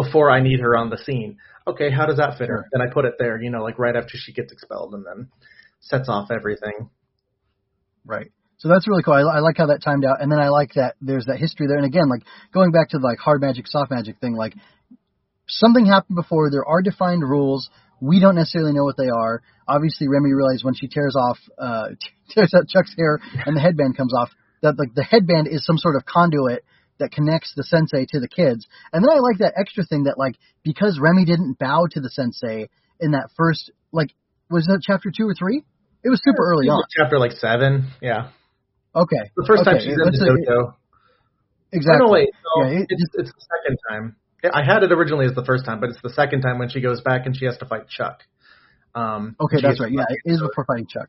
before I need her on the scene. Okay, how does that fit her? Then I put it there, you know, like right after she gets expelled, and then sets off everything. Right. So that's really cool. I, I like how that timed out, and then I like that there's that history there. And again, like going back to the, like hard magic, soft magic thing, like something happened before. There are defined rules. We don't necessarily know what they are. Obviously, Remy realized when she tears off, uh, tears out Chuck's hair and the headband comes off, that like the headband is some sort of conduit that connects the sensei to the kids. And then I like that extra thing that like because Remy didn't bow to the sensei in that first like was that chapter two or three? It was super early on. Chapter like seven, yeah. Okay. The first time Okay, she's in the dojo. Exactly. Oh, no, wait. No, Yeah, it- it's, it's the second time. I had it originally as the first time, but it's the second time when she goes back and she has to fight Chuck. Um, Okay, that's right. Yeah, it is before fighting Chuck.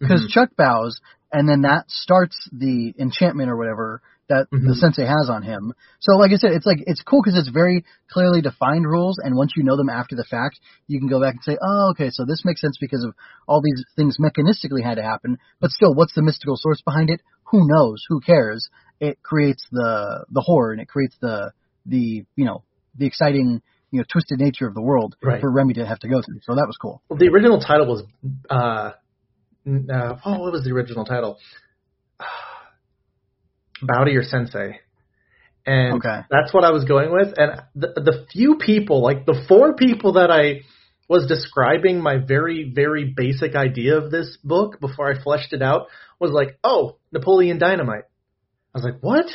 Because Mhm. Chuck bows, and then that starts the enchantment or whatever that the Mhm. sensei has on him. So, like I said, it's like it's cool because it's very clearly defined rules, and once you know them after the fact, you can go back and say, "Oh, okay, so this makes sense because of all these things mechanistically had to happen." But still, what's the mystical source behind it? Who knows? Who cares? It creates the the horror, and it creates the the you know the exciting you know twisted nature of the world Right. for Remy to have to go through. So that was cool. Well, the original title was uh, uh oh, what was the original title? Bow to your sensei. And Okay. that's what I was going with. And the the few people, like the four people that I was describing my very, very basic idea of this book before I fleshed it out was like, oh, Napoleon Dynamite. I was like, what?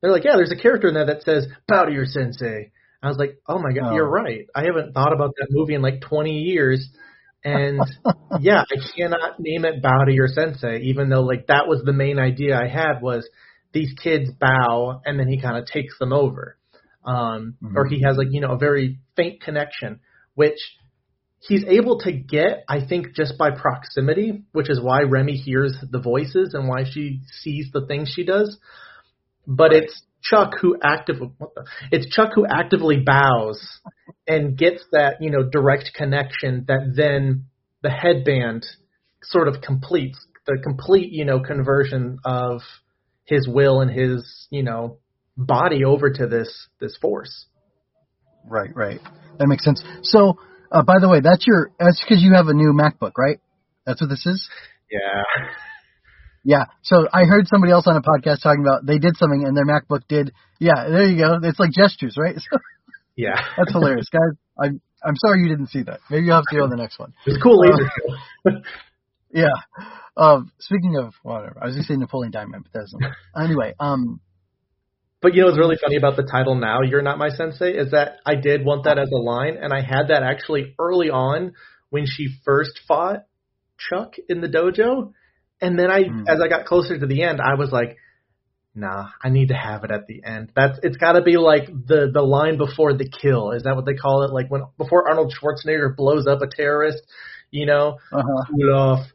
They're like, yeah, there's a character in there that says, bow to your sensei. I was like, oh my god, Oh. you're right. I haven't thought about that movie in like 20 years. And yeah, I cannot name it bow to your sensei, even though like that was the main idea I had was these kids bow and then he kind of takes them over. Um, Mhm. or he has like, you know, a very faint connection, which he's able to get, I think, just by proximity, which is why Remy hears the voices and why she sees the things she does. But Right. it's Chuck who actively, it's Chuck who actively bows and gets that, you know, direct connection that then the headband sort of completes the complete, you know, conversion of his will and his, you know, body over to this this force. Right, right. That makes sense. So, uh, by the way, that's your that's because you have a new MacBook, right? That's what this is. Yeah. Yeah. So I heard somebody else on a podcast talking about they did something and their MacBook did. Yeah, there you go. It's like gestures, right? So Yeah. that's hilarious, guys. I'm I'm sorry you didn't see that. Maybe you'll have to go on the next one. It's cool laser show. Yeah. Um, speaking of whatever, I was going to say Napoleon Diamond, but that's not. Anyway, um, But you know what's really funny about the title now, You're Not My Sensei, is that I did want that as a line, and I had that actually early on when she first fought Chuck in the dojo. And then I, Hmm. as I got closer to the end, I was like, nah, I need to have it at the end. That's, it's gotta be like the, the line before the kill. Is that what they call it? Like when, before Arnold Schwarzenegger blows up a terrorist, you know, uh-huh. cool off.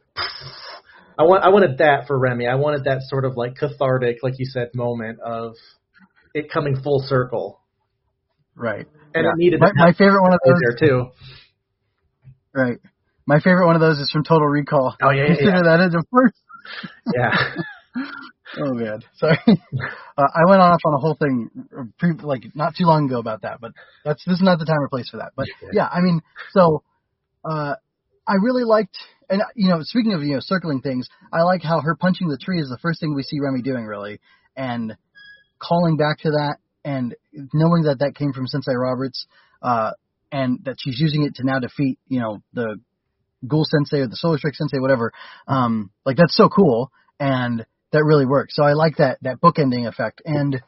I want I wanted that for Remy. I wanted that sort of like cathartic, like you said, moment of it coming full circle. right. And Yeah. it needed My, my favorite one of those, there too. right. My favorite one of those is from Total Recall. Oh yeah, yeah, Consider yeah. that as a first. yeah. Oh man, sorry. Uh, I went off on a whole thing, uh, pre- like not too long ago about that, but that's this is not the time or place for that. But yeah, I mean, so uh, I really liked, and you know, speaking of you know circling things, I like how her punching the tree is the first thing we see Remy doing really, and calling back to that, and knowing that that came from Sensei Roberts, uh, and that she's using it to now defeat you know the Ghoul Sensei or the Solar Strike Sensei, whatever. Um, like that's so cool, and that really works. So I like that that bookending effect, and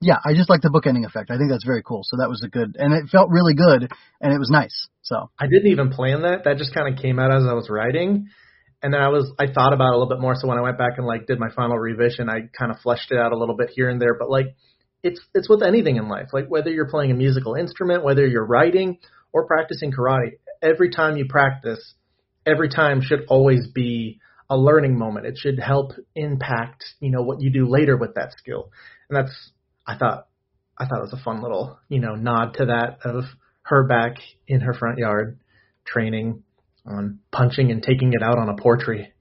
yeah, I just like the bookending effect. I think that's very cool. So that was a good, and it felt really good, and it was nice. So I didn't even plan that. That just kind of came out as I was writing. And then I was I thought about it a little bit more. So when I went back and like did my final revision, I kind of fleshed it out a little bit here and there. But like it's it's with anything in life. Like whether you're playing a musical instrument, whether you're writing or practicing karate, every time you practice, every time should always be a learning moment. It should help impact, you know, what you do later with that skill. And that's I thought I thought it was a fun little, you know, nod to that of her back in her front yard training on punching and taking it out on a portrait.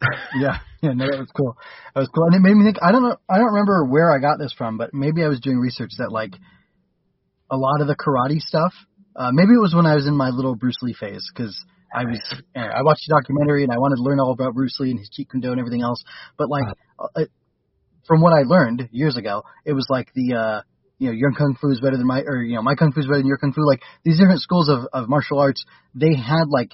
yeah, yeah, no, that was cool. That was cool, and it made me think. I don't know, I don't remember where I got this from, but maybe I was doing research that like a lot of the karate stuff. Uh, maybe it was when I was in my little Bruce Lee phase because I was I watched a documentary and I wanted to learn all about Bruce Lee and his Jeet Kune Do and everything else. But like uh, from what I learned years ago, it was like the uh, you know your kung fu is better than my or you know my kung fu is better than your kung fu. Like these different schools of of martial arts, they had like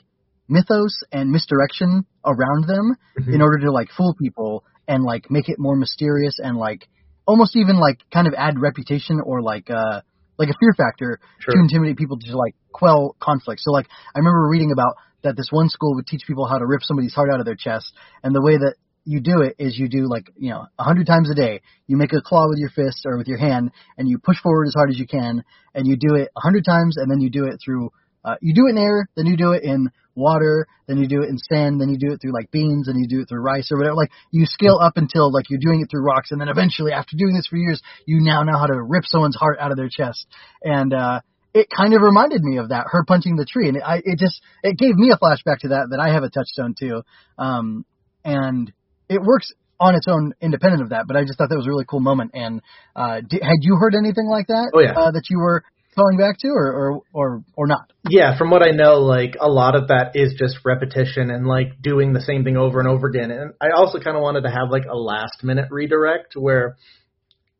mythos and misdirection around them Mhm. in order to like fool people and like make it more mysterious and like almost even like kind of add reputation or like uh like a fear factor Sure. to intimidate people to like quell conflict. So like I remember reading about that this one school would teach people how to rip somebody's heart out of their chest and the way that you do it is you do like you know a hundred times a day. You make a claw with your fist or with your hand and you push forward as hard as you can and you do it a hundred times and then you do it through uh, you do it in air then you do it in water then you do it in sand then you do it through like beans and you do it through rice or whatever. Like you scale up until like you're doing it through rocks and then eventually after doing this for years you now know how to rip someone's heart out of their chest. And uh it kind of reminded me of that her punching the tree and it, I it just it gave me a flashback to that that I have a touchstone too. Um and it works on its own independent of that but I just thought that was a really cool moment and uh did, had you heard anything like that Oh, yeah. uh, that you were calling back to or or or, or not Yeah, from what I know, like a lot of that is just repetition and like doing the same thing over and over again. And I also kind of wanted to have like a last minute redirect where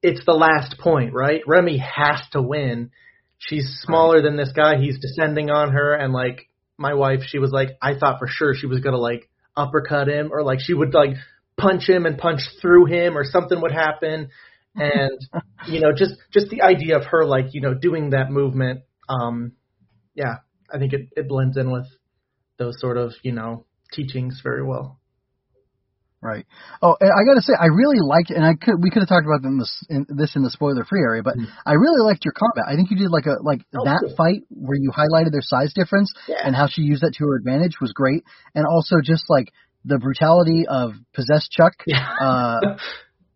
it's the last point, right? Remy has to win. she's smaller than this guy. He's descending on her, and like my wife, she was like, I thought for sure she was gonna like uppercut him, or like she would like punch him and punch through him, or something would happen. And you know, just just the idea of her like you know doing that movement, um, yeah, I think it it blends in with those sort of you know teachings very well. Right. Oh, and I got to say, I really liked, and I could we could have talked about this in, this in the spoiler free area, but mm. I really liked your combat. I think you did like a like oh, that cool. fight where you highlighted their size difference yeah. and how she used that to her advantage was great, and also just like the brutality of possessed Chuck. Uh,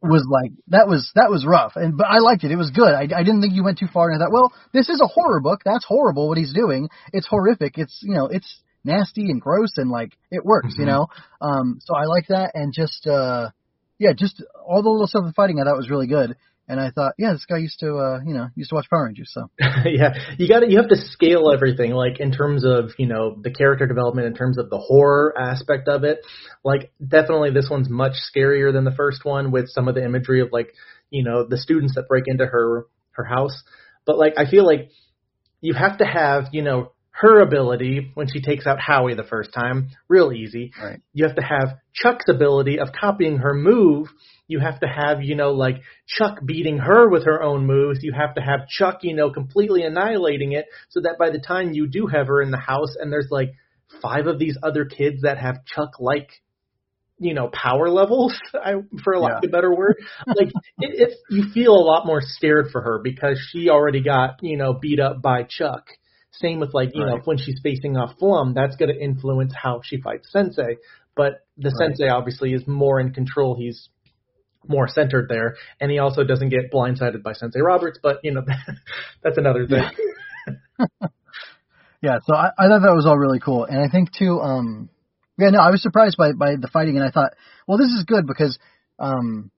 was like that was that was rough and but I liked it. It was good. I, I didn't think you went too far and I thought, well, this is a horror book. That's horrible what he's doing. It's horrific. It's you know, it's nasty and gross and like it works, mm-hmm. you know. Um, so I like that and just uh, yeah, just all the little stuff with fighting I thought was really good. And I thought, yeah, this guy used to, uh, you know, used to watch Power Rangers. So yeah, you got to you have to scale everything, like in terms of you know the character development, in terms of the horror aspect of it. Like definitely, this one's much scarier than the first one with some of the imagery of like you know the students that break into her her house. But like I feel like you have to have you know her ability when she takes out Howie the first time, real easy. Right. You have to have Chuck's ability of copying her move. You have to have, you know, like Chuck beating her with her own moves. You have to have Chuck, you know, completely annihilating it so that by the time you do have her in the house and there's like five of these other kids that have Chuck like you know power levels I, for a lack yeah. of a better word like it, it's you feel a lot more scared for her because she already got you know beat up by chuck same with like, you right. know, when she's facing off Flum, that's going to influence how she fights Sensei. But the right. Sensei obviously is more in control. He's more centered there, and he also doesn't get blindsided by Sensei Roberts. But you know, that's another thing. Yeah. yeah so I, I thought that was all really cool, and I think too. um Yeah, no, I was surprised by by the fighting, and I thought, well, this is good because, um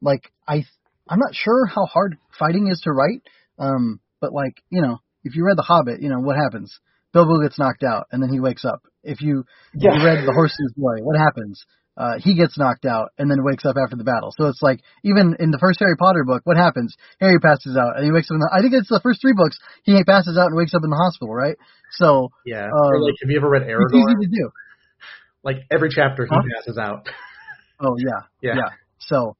like I I'm not sure how hard fighting is to write, um, but like you know, if you read The Hobbit, you know what happens. Bilbo gets knocked out and then he wakes up. If you, yeah. you read The Horse's Boy, what happens? Uh, he gets knocked out and then wakes up after the battle. So it's like even in the first Harry Potter book, what happens? Harry passes out and he wakes up. In the, I think it's the first three books. He passes out and wakes up in the hospital, right? So yeah. Um, like, have you ever read Eragon? It's easy to do. Like every chapter, he huh? passes out. Oh yeah, yeah, yeah. So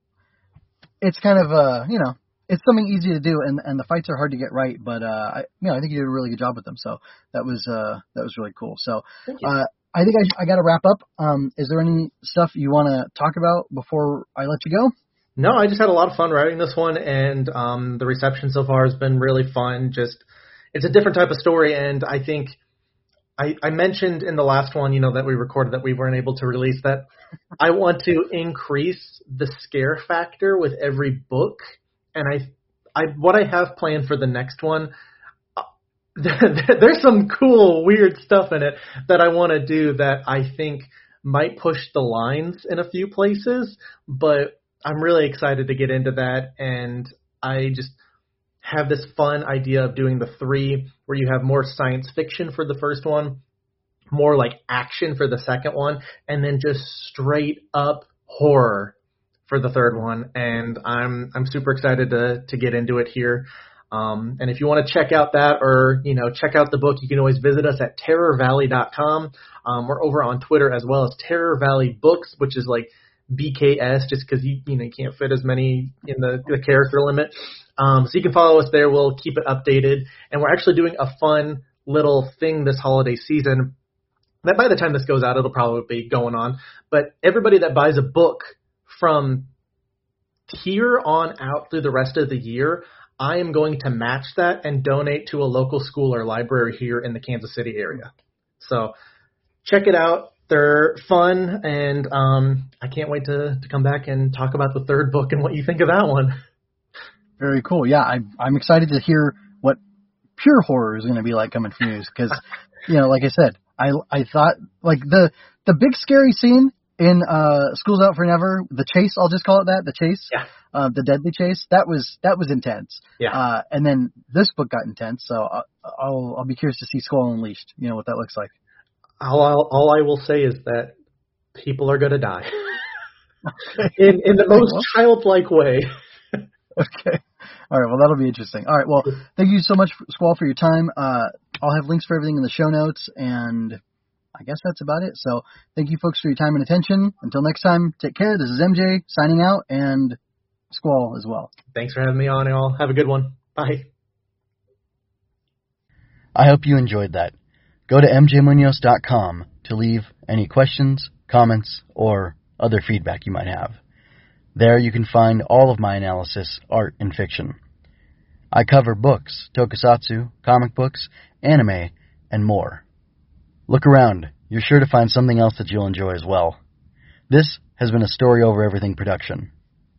it's kind of uh, you know, it's something easy to do, and and the fights are hard to get right. But uh, I, you know, I think you did a really good job with them. So that was uh, that was really cool. So uh, I think I, I got to wrap up. Um, is there any stuff you want to talk about before I let you go? No, I just had a lot of fun writing this one, and um, the reception so far has been really fun. Just it's a different type of story, and I think I, I mentioned in the last one, you know, that we recorded that we weren't able to release that. I want to increase the scare factor with every book and I, I what I have planned for the next one. There's some cool, weird stuff in it that I want to do that I think might push the lines in a few places, but I'm really excited to get into that. And I just have this fun idea of doing the three where you have more science fiction for the first one, more like action for the second one, and then just straight up horror for the third one, and I'm I'm super excited to to get into it here. Um, and if you want to check out that or you know check out the book, you can always visit us at terrorvalley.com. Um, we're over on Twitter as well as Terror Valley Books, which is like BKS, just because you you know you can't fit as many in the, the character limit. Um, so you can follow us there. We'll keep it updated, and we're actually doing a fun little thing this holiday season. That by the time this goes out, it'll probably be going on. But everybody that buys a book from here on out through the rest of the year, I am going to match that and donate to a local school or library here in the Kansas City area. So check it out. They're fun, and um, I can't wait to, to come back and talk about the third book and what you think of that one. Very cool. Yeah, I, I'm excited to hear what pure horror is going to be like coming from you because, you know, like I said, I I thought like the the big scary scene in uh School's Out for Never, the chase, I'll just call it that, the chase, yeah. uh, the deadly chase, that was that was intense. Yeah. Uh, and then this book got intense, so I'll, I'll I'll be curious to see Squall Unleashed. You know what that looks like. All I'll, all I will say is that people are gonna die in in the most childlike way. okay. All right, well that'll be interesting. All right, well thank you so much, Squall, for your time. Uh, I'll have links for everything in the show notes, and I guess that's about it. So thank you, folks, for your time and attention. Until next time, take care. This is MJ signing out, and Squall as well. Thanks for having me on, y'all. Have a good one. Bye. I hope you enjoyed that. Go to mjmunoz.com to leave any questions, comments, or other feedback you might have. There you can find all of my analysis, art, and fiction. I cover books, tokusatsu, comic books, anime, and more. Look around. You're sure to find something else that you'll enjoy as well. This has been a Story Over Everything production.